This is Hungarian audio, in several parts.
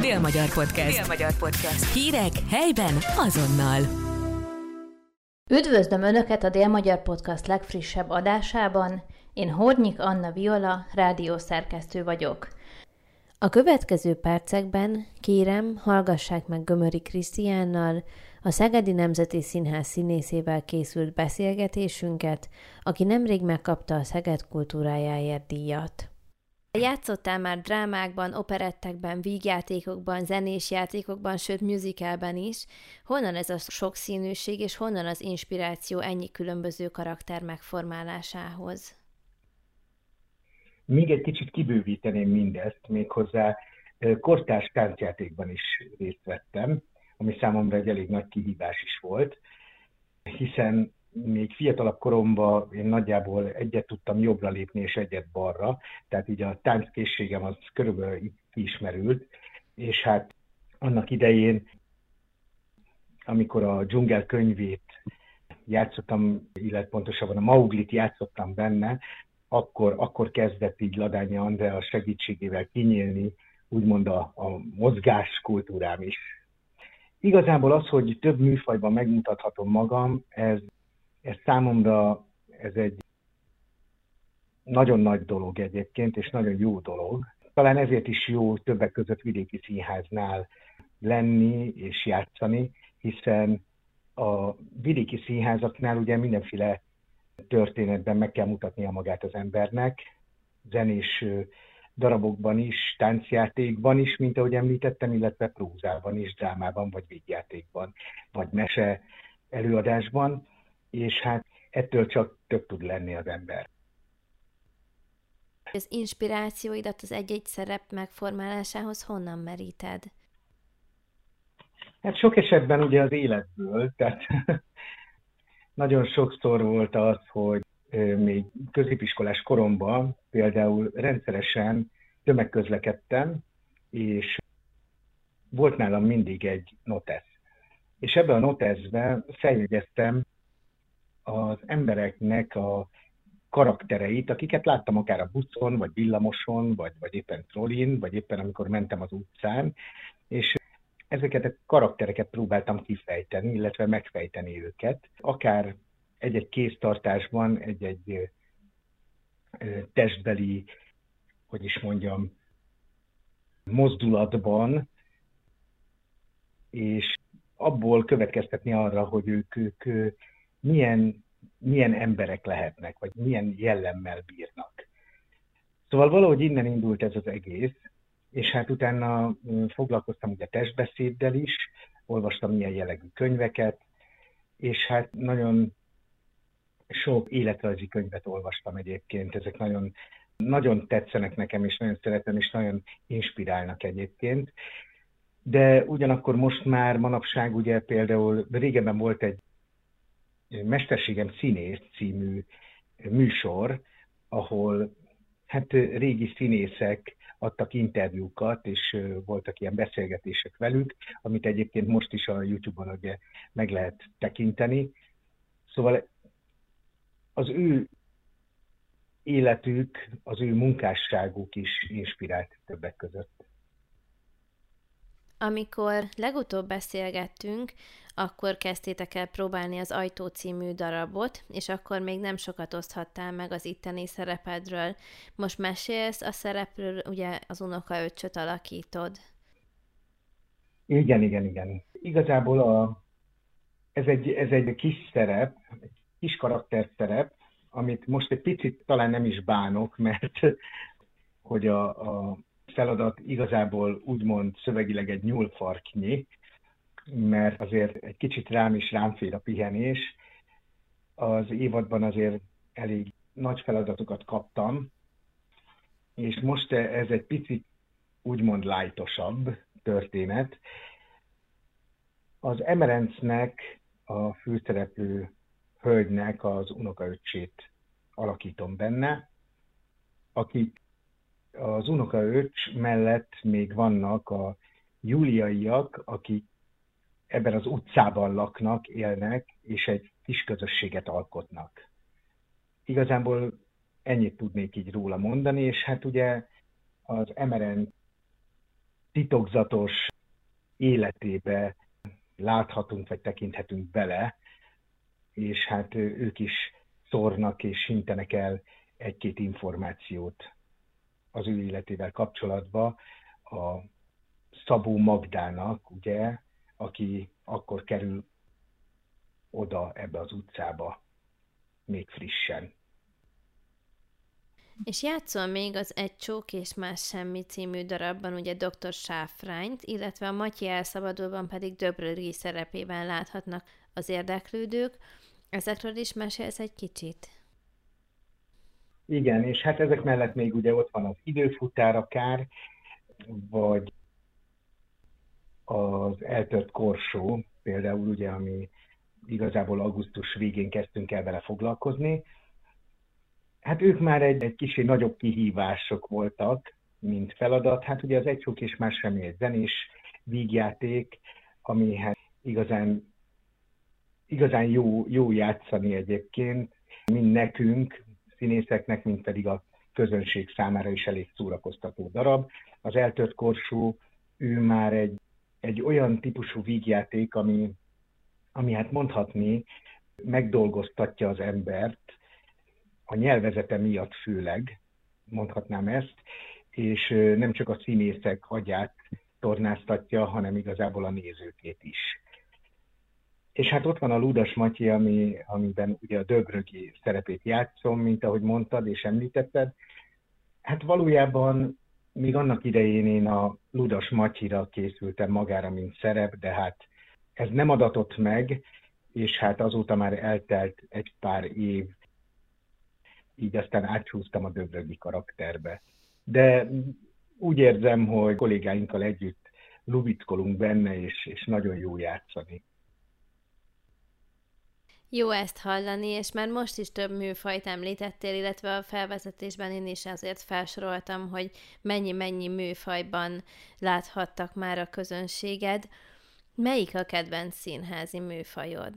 Dél-Magyar Podcast. Dél-Magyar Podcast. Hírek helyben azonnal. Üdvözlöm Önöket a Dél-Magyar Podcast legfrissebb adásában. Én Hornyik Anna Viola, rádiószerkesztő vagyok. A következő percekben kérem, hallgassák meg Gömöri Krisztiánnal, a Szegedi Nemzeti Színház színészével készült beszélgetésünket, aki nemrég megkapta a Szeged kultúrájáért díjat. Játszottál már drámákban, operettekben, vígjátékokban, zenés játékokban, sőt musicalben is. Honnan ez a sokszínűség, és honnan az inspiráció ennyi különböző karakter megformálásához? Még egy kicsit kibővíteném mindezt, méghozzá kortárs táncjátékban is részt vettem, ami számomra egy elég nagy kihívás is volt, hiszen még fiatalabb koromban én nagyjából egyet tudtam jobbra lépni, és egyet balra, tehát így a tánckészségem az körülbelül ismerült, és hát annak idején, amikor a dzsungel könyvét játszottam, illetve pontosabban a Mauglit játszottam benne, akkor, akkor kezdett így Ladányi Andrea segítségével kinyílni, úgymond a, a mozgás kultúrám is. Igazából az, hogy több műfajban megmutathatom magam, ez ez számomra ez egy nagyon nagy dolog egyébként, és nagyon jó dolog. Talán ezért is jó többek között vidéki színháznál lenni és játszani, hiszen a vidéki színházaknál ugye mindenféle történetben meg kell mutatnia magát az embernek, zenés darabokban is, táncjátékban is, mint ahogy említettem, illetve prózában is, drámában, vagy vígjátékban, vagy mese előadásban és hát ettől csak több tud lenni az ember. Az inspirációidat az egy-egy szerep megformálásához honnan meríted? Hát sok esetben ugye az életből, tehát nagyon sokszor volt az, hogy még középiskolás koromban például rendszeresen tömegközlekedtem, és volt nálam mindig egy notesz. És ebben a noteszben feljegyeztem az embereknek a karaktereit, akiket láttam akár a buszon, vagy villamoson, vagy, vagy éppen trollin, vagy éppen amikor mentem az utcán, és ezeket a karaktereket próbáltam kifejteni, illetve megfejteni őket, akár egy-egy kéztartásban, egy-egy testbeli, hogy is mondjam, mozdulatban, és abból következtetni arra, hogy ők, ők milyen, milyen emberek lehetnek, vagy milyen jellemmel bírnak. Szóval valahogy innen indult ez az egész, és hát utána foglalkoztam ugye testbeszéddel is, olvastam ilyen jellegű könyveket, és hát nagyon sok életrajzi könyvet olvastam egyébként, ezek nagyon, nagyon tetszenek nekem, és nagyon szeretem, és nagyon inspirálnak egyébként. De ugyanakkor most már manapság ugye például régebben volt egy Mesterségem színész című műsor, ahol hát régi színészek adtak interjúkat, és voltak ilyen beszélgetések velük, amit egyébként most is a YouTube-on ugye meg lehet tekinteni. Szóval az ő életük, az ő munkásságuk is inspirált többek között. Amikor legutóbb beszélgettünk, akkor kezdtétek el próbálni az Ajtó című darabot, és akkor még nem sokat oszthattál meg az itteni szerepedről. Most mesélsz a szerepről, ugye az unokaöccsöt alakítod. Igen, igen, igen. Igazából a, ez, egy, ez egy kis szerep, egy kis szerep, amit most egy picit talán nem is bánok, mert hogy a, a feladat igazából úgymond szövegileg egy nyúlfarknyi, mert azért egy kicsit rám is rám fér a pihenés. Az évadban azért elég nagy feladatokat kaptam, és most ez egy picit úgymond lájtosabb történet. Az Emerencnek, a főszereplő hölgynek az unokaöccsét alakítom benne, akik az unokaöcs mellett még vannak a júliaiak, akik ebben az utcában laknak, élnek, és egy kis közösséget alkotnak. Igazából ennyit tudnék így róla mondani, és hát ugye az Emeren titokzatos életébe láthatunk, vagy tekinthetünk bele, és hát ők is szórnak és sintenek el egy-két információt az ő életével kapcsolatban. A Szabó Magdának, ugye, aki akkor kerül oda ebbe az utcába, még frissen. És játszol még az Egy csók és más semmi című darabban ugye dr. Sáfrányt, illetve a Matyi elszabadulban pedig Döbrögi szerepében láthatnak az érdeklődők. Ezekről is mesélsz egy kicsit? Igen, és hát ezek mellett még ugye ott van az időfutár akár, vagy az eltört korsó, például ugye, ami igazából augusztus végén kezdtünk el vele foglalkozni. Hát ők már egy, egy kicsi nagyobb kihívások voltak, mint feladat. Hát ugye az Egy és Más semmi egy zenés vígjáték, ami hát igazán, igazán jó, jó játszani egyébként, mind nekünk, színészeknek, mint pedig a közönség számára is elég szórakoztató darab. Az eltört korsó, ő már egy, egy olyan típusú vígjáték, ami, ami hát mondhatni, megdolgoztatja az embert, a nyelvezete miatt főleg, mondhatnám ezt, és nem csak a színészek agyát tornáztatja, hanem igazából a nézőkét is. És hát ott van a Ludas Matyi, ami, amiben ugye a Döbrögi szerepét játszom, mint ahogy mondtad és említetted. Hát valójában még annak idején én a Ludas Matyira készültem magára, mint szerep, de hát ez nem adatott meg, és hát azóta már eltelt egy pár év, így aztán átsúztam a Döbrögi karakterbe. De úgy érzem, hogy kollégáinkkal együtt lubickolunk benne, és, és nagyon jó játszani. Jó ezt hallani, és már most is több műfajt említettél, illetve a felvezetésben én is azért felsoroltam, hogy mennyi-mennyi műfajban láthattak már a közönséged. Melyik a kedvenc színházi műfajod?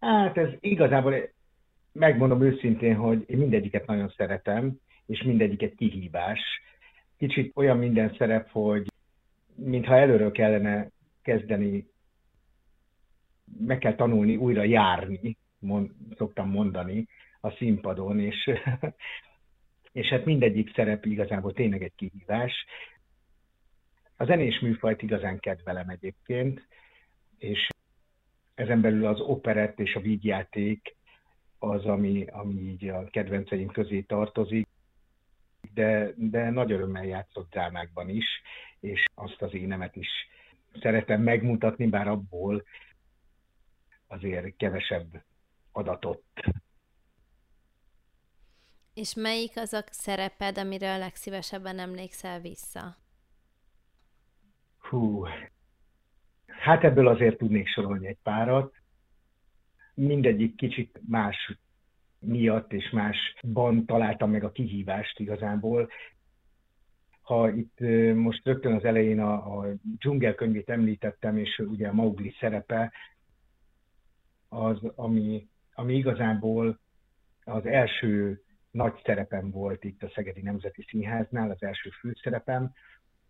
Hát ez igazából, megmondom őszintén, hogy én mindegyiket nagyon szeretem, és mindegyiket kihívás. Kicsit olyan minden szerep, hogy mintha előről kellene kezdeni meg kell tanulni újra járni, mond, szoktam mondani a színpadon, és, és hát mindegyik szerep igazából tényleg egy kihívás. A zenés műfajt igazán kedvelem egyébként, és ezen belül az operett és a vígjáték az, ami, ami így a kedvenceim közé tartozik, de, de nagy örömmel játszott drámákban is, és azt az énemet is szeretem megmutatni, bár abból azért kevesebb adatot. És melyik az a szereped, amire a legszívesebben emlékszel vissza? Hú, hát ebből azért tudnék sorolni egy párat. Mindegyik kicsit más miatt és másban találtam meg a kihívást igazából. Ha itt most rögtön az elején a, a dzsungelkönyvét említettem, és ugye a Maugli szerepe, az, ami, ami igazából az első nagy szerepem volt itt a Szegedi Nemzeti Színháznál, az első főszerepem,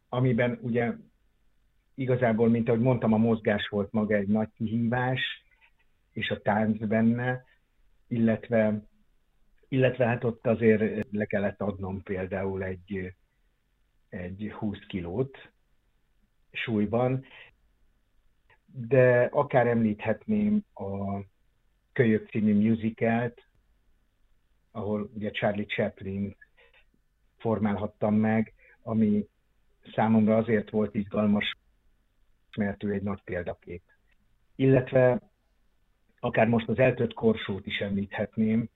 amiben ugye igazából, mint ahogy mondtam, a mozgás volt maga egy nagy kihívás, és a tánc benne, illetve, illetve hát ott azért le kellett adnom például egy, egy 20 kilót súlyban, de akár említhetném a Kölyök című musicalt, ahol ugye Charlie Chaplin formálhattam meg, ami számomra azért volt izgalmas, mert ő egy nagy példakép. Illetve akár most az eltört korsót is említhetném,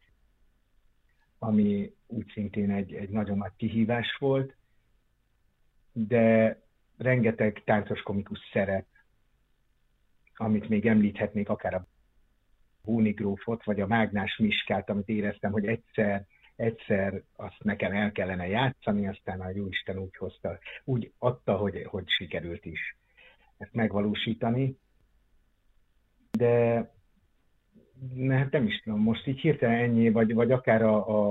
ami úgy szintén egy, egy nagyon nagy kihívás volt, de rengeteg táncos komikus szerep amit még említhetnék, akár a Búnigrófot, vagy a Mágnás Miskát, amit éreztem, hogy egyszer, egyszer azt nekem el kellene játszani, aztán a Jóisten úgy hozta, úgy adta, hogy, hogy sikerült is ezt megvalósítani. De hát nem is tudom, most így hirtelen ennyi, vagy, vagy akár a, a,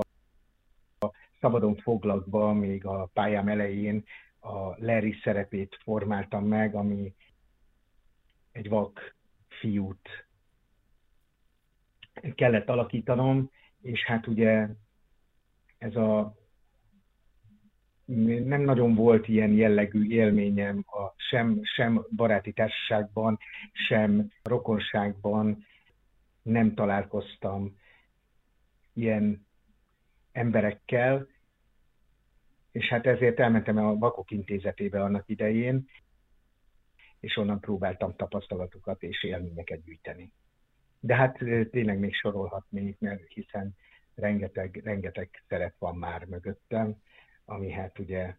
a szabadon foglaltba, még a pályám elején a Larry szerepét formáltam meg, ami egy vak fiút kellett alakítanom, és hát ugye ez a nem nagyon volt ilyen jellegű élményem a, sem, sem baráti társaságban, sem rokonságban nem találkoztam ilyen emberekkel, és hát ezért elmentem a Vakok Intézetébe annak idején, és onnan próbáltam tapasztalatokat és élményeket gyűjteni. De hát tényleg még sorolhatnék, mert hiszen rengeteg, rengeteg szeret van már mögöttem, ami hát ugye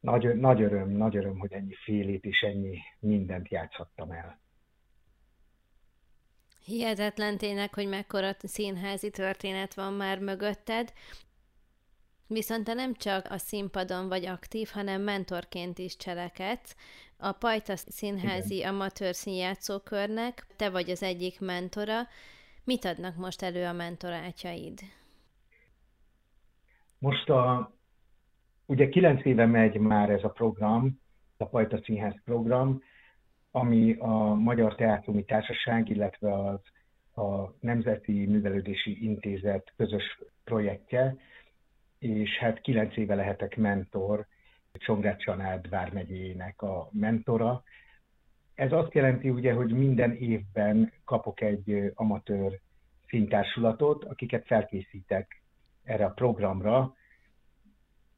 nagy, nagy öröm, nagy öröm, hogy ennyi félét és ennyi mindent játszhattam el. Hihetetlen tényleg, hogy mekkora színházi történet van már mögötted. Viszont te nem csak a színpadon vagy aktív, hanem mentorként is cselekedsz. A Pajta Színházi Igen. Amatőr Színjátszókörnek te vagy az egyik mentora. Mit adnak most elő a mentorátjaid? Most a, ugye kilenc éve megy már ez a program, a Pajta Színház program, ami a Magyar Teátrumi Társaság, illetve az a Nemzeti Művelődési Intézet közös projektje, és hát kilenc éve lehetek mentor, Csongrád Csanád vármegyének a mentora. Ez azt jelenti ugye, hogy minden évben kapok egy amatőr színtársulatot, akiket felkészítek erre a programra.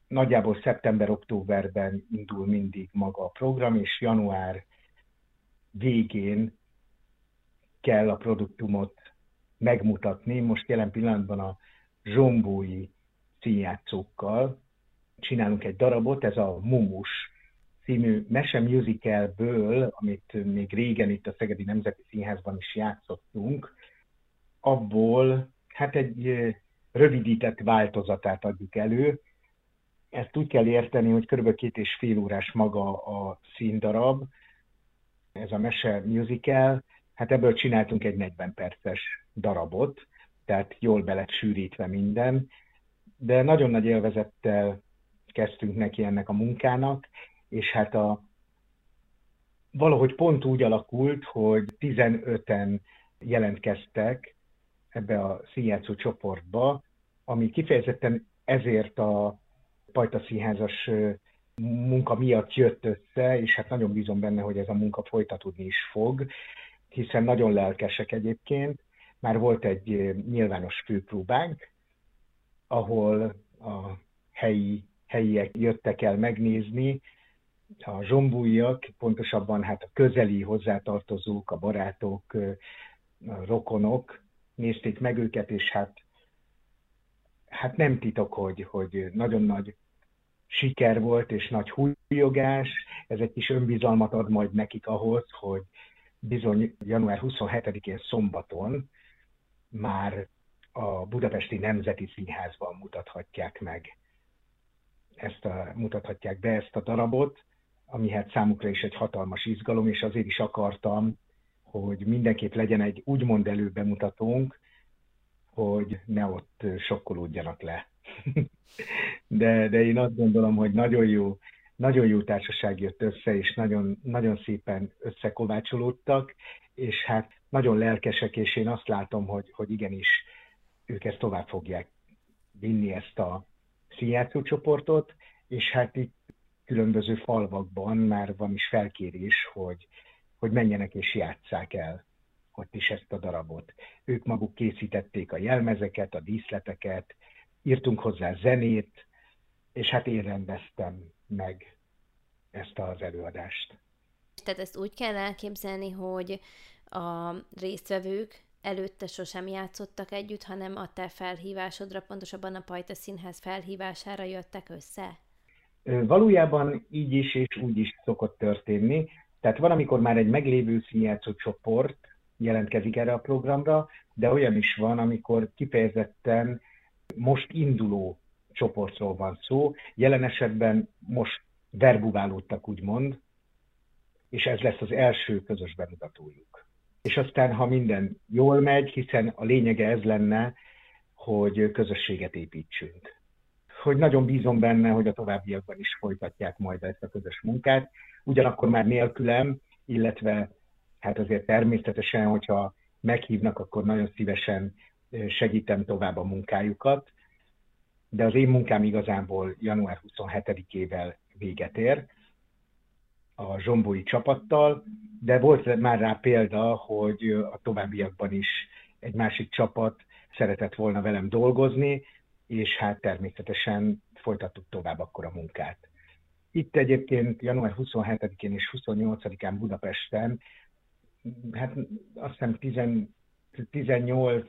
Nagyjából szeptember-októberben indul mindig maga a program, és január végén kell a produktumot megmutatni. Most jelen pillanatban a zsombói színjátszókkal csinálunk egy darabot, ez a Mumus című mese musicalből, amit még régen itt a Szegedi Nemzeti Színházban is játszottunk, abból hát egy rövidített változatát adjuk elő. Ezt úgy kell érteni, hogy kb. két és fél órás maga a színdarab, ez a mese musical, hát ebből csináltunk egy 40 perces darabot, tehát jól be lett sűrítve minden, de nagyon nagy élvezettel kezdtünk neki ennek a munkának, és hát a, valahogy pont úgy alakult, hogy 15-en jelentkeztek ebbe a színjátszó csoportba, ami kifejezetten ezért a Pajta Színházas munka miatt jött össze, és hát nagyon bízom benne, hogy ez a munka folytatódni is fog, hiszen nagyon lelkesek egyébként. Már volt egy nyilvános főpróbánk, ahol a helyi, helyiek jöttek el megnézni, a zsombújak, pontosabban hát a közeli hozzátartozók, a barátok, a rokonok nézték meg őket, és hát, hát nem titok, hogy, hogy nagyon nagy siker volt és nagy hújogás, ez egy kis önbizalmat ad majd nekik ahhoz, hogy bizony január 27-én szombaton már a Budapesti Nemzeti Színházban mutathatják meg ezt a, mutathatják be ezt a darabot, ami hát számukra is egy hatalmas izgalom, és azért is akartam, hogy mindenképp legyen egy úgymond előbemutatónk, hogy ne ott sokkolódjanak le. de, de én azt gondolom, hogy nagyon jó, nagyon jó társaság jött össze, és nagyon, nagyon szépen összekovácsolódtak, és hát nagyon lelkesek, és én azt látom, hogy, hogy igenis ők ezt tovább fogják vinni ezt a színjátszó csoportot, és hát itt különböző falvakban már van is felkérés, hogy, hogy menjenek és játsszák el ott is ezt a darabot. Ők maguk készítették a jelmezeket, a díszleteket, írtunk hozzá zenét, és hát én rendeztem meg ezt az előadást. Tehát ezt úgy kell elképzelni, hogy a résztvevők előtte sosem játszottak együtt, hanem a te felhívásodra, pontosabban a Pajta Színház felhívására jöttek össze? Valójában így is és úgy is szokott történni. Tehát van, amikor már egy meglévő színjátszó csoport jelentkezik erre a programra, de olyan is van, amikor kifejezetten most induló csoportról van szó. Jelen esetben most verbuválódtak, úgymond, és ez lesz az első közös bemutatójuk. És aztán, ha minden jól megy, hiszen a lényege ez lenne, hogy közösséget építsünk. hogy nagyon bízom benne, hogy a továbbiakban is folytatják majd ezt a közös munkát. Ugyanakkor már nélkülem, illetve hát azért természetesen, hogyha meghívnak, akkor nagyon szívesen segítem tovább a munkájukat. De az én munkám igazából január 27-ével véget ér a zsombói csapattal, de volt már rá példa, hogy a továbbiakban is egy másik csapat szeretett volna velem dolgozni, és hát természetesen folytattuk tovább akkor a munkát. Itt egyébként január 27-én és 28-án Budapesten, hát azt hiszem 18-20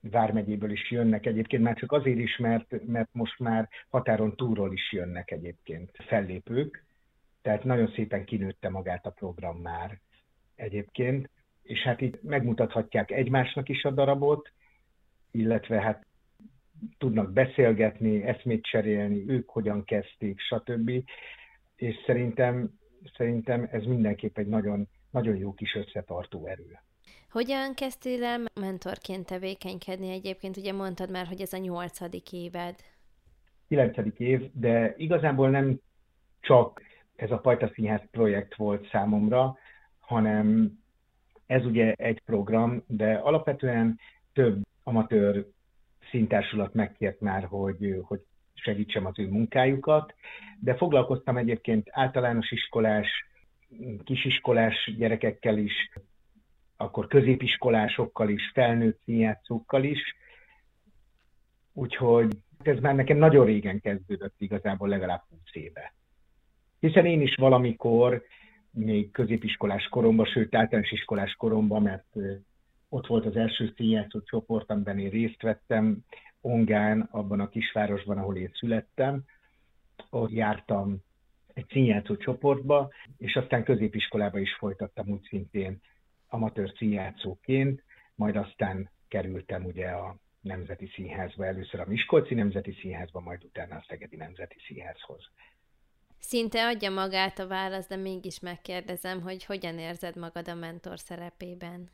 vármegyéből is jönnek egyébként, már csak azért is, mert, mert most már határon túlról is jönnek egyébként fellépők, tehát nagyon szépen kinőtte magát a program már egyébként, és hát itt megmutathatják egymásnak is a darabot, illetve hát tudnak beszélgetni, eszmét cserélni, ők hogyan kezdték, stb. És szerintem, szerintem ez mindenképp egy nagyon, nagyon jó kis összetartó erő. Hogyan kezdtél el mentorként tevékenykedni egyébként? Ugye mondtad már, hogy ez a nyolcadik éved. Kilencedik év, de igazából nem csak ez a Pajta Színház projekt volt számomra, hanem ez ugye egy program, de alapvetően több amatőr színtársulat megkért már, hogy, hogy segítsem az ő munkájukat, de foglalkoztam egyébként általános iskolás, kisiskolás gyerekekkel is, akkor középiskolásokkal is, felnőtt színjátszókkal is, úgyhogy ez már nekem nagyon régen kezdődött igazából, legalább 20 éve. Hiszen én is valamikor, még középiskolás koromban, sőt általános iskolás koromban, mert ott volt az első színjátszó csoport, amiben én részt vettem, Ongán, abban a kisvárosban, ahol én születtem. Ott jártam egy színjátszó csoportba, és aztán középiskolába is folytattam úgy szintén amatőr színjátszóként, majd aztán kerültem ugye a Nemzeti Színházba, először a Miskolci Nemzeti Színházba, majd utána a Szegedi Nemzeti Színházhoz. Szinte adja magát a válasz, de mégis megkérdezem, hogy hogyan érzed magad a mentor szerepében?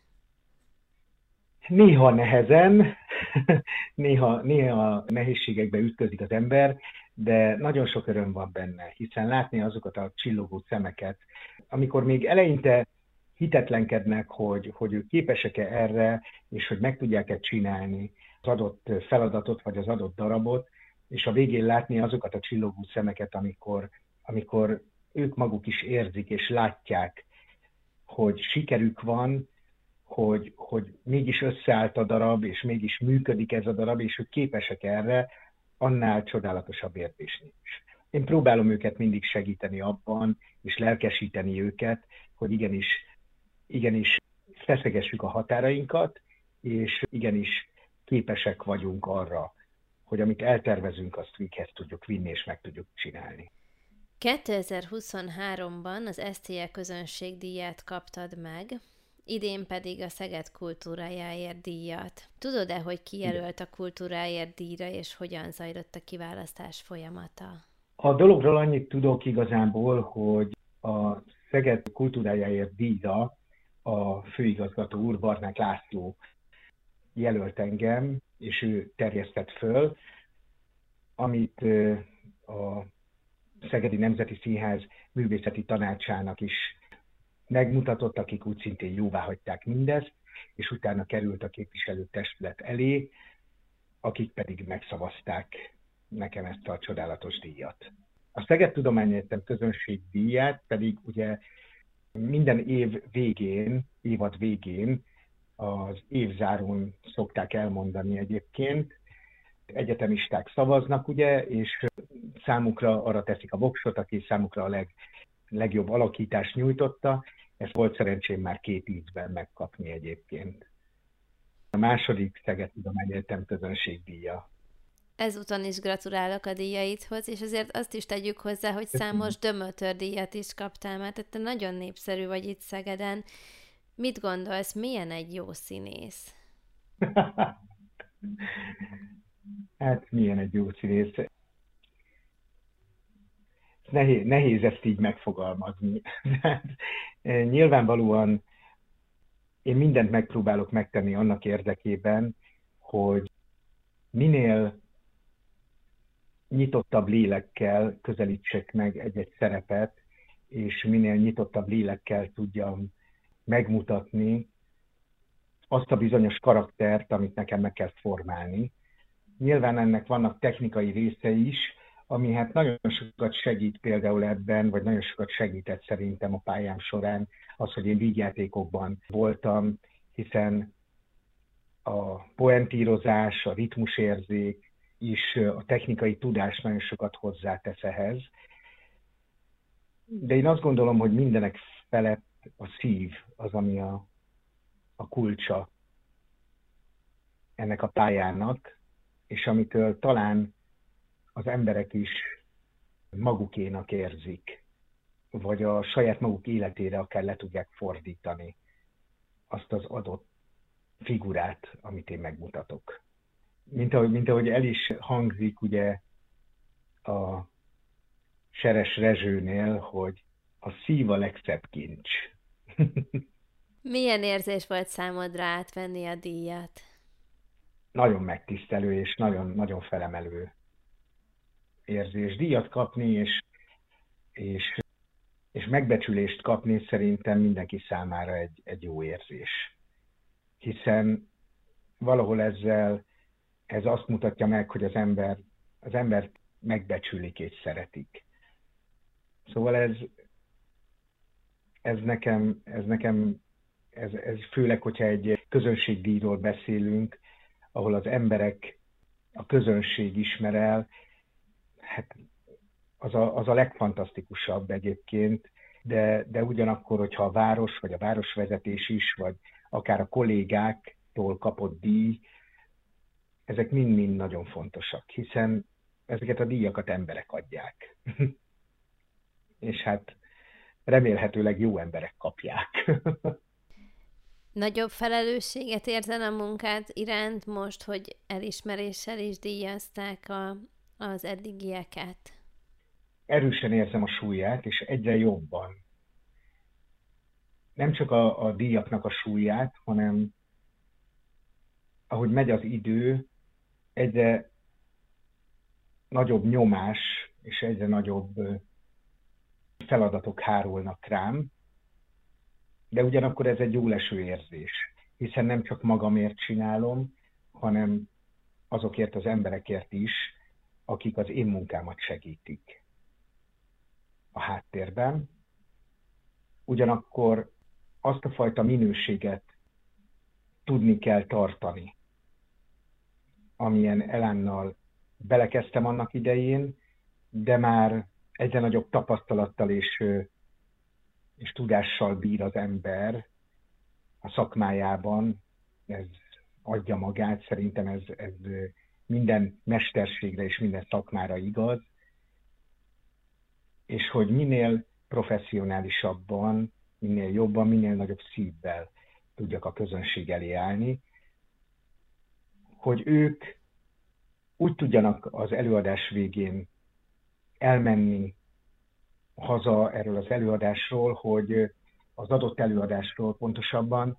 Néha nehezen, néha, néha nehézségekbe ütközik az ember, de nagyon sok öröm van benne, hiszen látni azokat a csillogó szemeket, amikor még eleinte hitetlenkednek, hogy, hogy ők képesek-e erre, és hogy meg tudják-e csinálni az adott feladatot, vagy az adott darabot, és a végén látni azokat a csillogó szemeket, amikor, amikor ők maguk is érzik és látják, hogy sikerük van, hogy, hogy mégis összeállt a darab, és mégis működik ez a darab, és ők képesek erre, annál csodálatosabb érzés nincs. Én próbálom őket mindig segíteni abban, és lelkesíteni őket, hogy igenis, igenis feszegessük a határainkat, és igenis képesek vagyunk arra, hogy amit eltervezünk, azt véghez tudjuk vinni, és meg tudjuk csinálni. 2023-ban az STE közönségdíját kaptad meg, idén pedig a Szeged kultúrájáért díjat. Tudod-e, hogy ki jelölt a kultúráért díjra, és hogyan zajlott a kiválasztás folyamata? A dologról annyit tudok igazából, hogy a Szeged kultúrájáért díjra a főigazgató úr Barnák László jelölt engem, és ő terjesztett föl, amit a Szegedi Nemzeti Színház művészeti tanácsának is megmutatott, akik úgy szintén jóvá hagyták mindezt, és utána került a képviselőtestület elé, akik pedig megszavazták nekem ezt a csodálatos díjat. A Szeged Tudományegyetem közönség díját pedig ugye minden év végén, évad végén, az évzárón szokták elmondani egyébként, egyetemisták szavaznak, ugye, és számukra arra teszik a voksot, aki számukra a leg, legjobb alakítást nyújtotta, ezt volt szerencsém már két ízben megkapni egyébként. A második Szeged Tudományegyetem közönségdíja. Ezúton is gratulálok a díjaidhoz, és azért azt is tegyük hozzá, hogy számos dömötör díjat is kaptál, mert te nagyon népszerű vagy itt Szegeden. Mit gondolsz, milyen egy jó színész? hát milyen egy jó színész nehéz, nehéz ezt így megfogalmazni. Nyilvánvalóan én mindent megpróbálok megtenni annak érdekében, hogy minél nyitottabb lélekkel közelítsek meg egy-egy szerepet, és minél nyitottabb lélekkel tudjam megmutatni azt a bizonyos karaktert, amit nekem meg kell formálni. Nyilván ennek vannak technikai részei is, ami hát nagyon sokat segít például ebben, vagy nagyon sokat segített szerintem a pályám során az, hogy én vígjátékokban voltam, hiszen a poentírozás, a ritmusérzék is a technikai tudás nagyon sokat hozzátesz ehhez. De én azt gondolom, hogy mindenek felett a szív az, ami a, a kulcsa ennek a pályának, és amitől talán az emberek is magukénak érzik, vagy a saját maguk életére akár le tudják fordítani azt az adott figurát, amit én megmutatok. Mint ahogy, mint ahogy el is hangzik ugye a Seres Rezsőnél, hogy a szív a legszebb kincs. Milyen érzés volt számodra átvenni a díjat? Nagyon megtisztelő és nagyon, nagyon felemelő érzés. Díjat kapni és, és, és megbecsülést kapni szerintem mindenki számára egy, egy jó érzés. Hiszen valahol ezzel ez azt mutatja meg, hogy az ember, az ember megbecsülik és szeretik. Szóval ez, ez nekem, ez nekem ez, ez főleg, hogyha egy közönségdíjról beszélünk, ahol az emberek, a közönség ismer el, hát az a, az a legfantasztikusabb egyébként, de, de ugyanakkor, hogyha a város, vagy a városvezetés is, vagy akár a kollégáktól kapott díj, ezek mind-mind nagyon fontosak, hiszen ezeket a díjakat emberek adják. És hát remélhetőleg jó emberek kapják. Nagyobb felelősséget érzel a munkát iránt most, hogy elismeréssel is díjazták a, az eddigieket? Erősen érzem a súlyát, és egyre jobban. Nem csak a, a díjaknak a súlyát, hanem ahogy megy az idő, egyre nagyobb nyomás és egyre nagyobb feladatok hárulnak rám, de ugyanakkor ez egy jó leső érzés, hiszen nem csak magamért csinálom, hanem azokért az emberekért is, akik az én munkámat segítik a háttérben. Ugyanakkor azt a fajta minőséget tudni kell tartani, amilyen elánnal belekezdtem annak idején, de már egyre nagyobb tapasztalattal és, és tudással bír az ember a szakmájában, ez adja magát, szerintem ez, ez minden mesterségre és minden szakmára igaz, és hogy minél professzionálisabban, minél jobban, minél nagyobb szívvel tudjak a közönség elé állni, hogy ők úgy tudjanak az előadás végén elmenni haza erről az előadásról, hogy az adott előadásról pontosabban,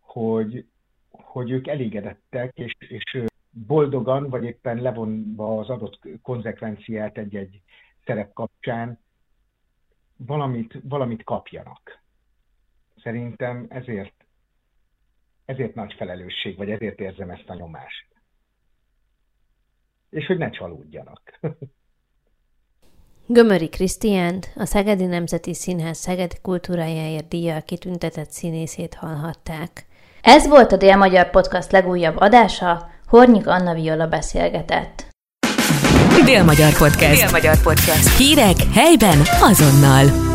hogy, hogy ők elégedettek, és, és boldogan, vagy éppen levonva az adott konzekvenciát egy-egy szerep kapcsán valamit, valamit kapjanak. Szerintem ezért, ezért nagy felelősség, vagy ezért érzem ezt a nyomást. És hogy ne csalódjanak. Gömöri Krisztiánt, a Szegedi Nemzeti Színház Szegedi Kultúrájáért díjjal kitüntetett színészét hallhatták. Ez volt a Dél-Magyar Podcast legújabb adása, Hornyik Anna Viola beszélgetett. Dél-Magyar Podcast. Dél-Magyar Podcast. Hírek helyben azonnal.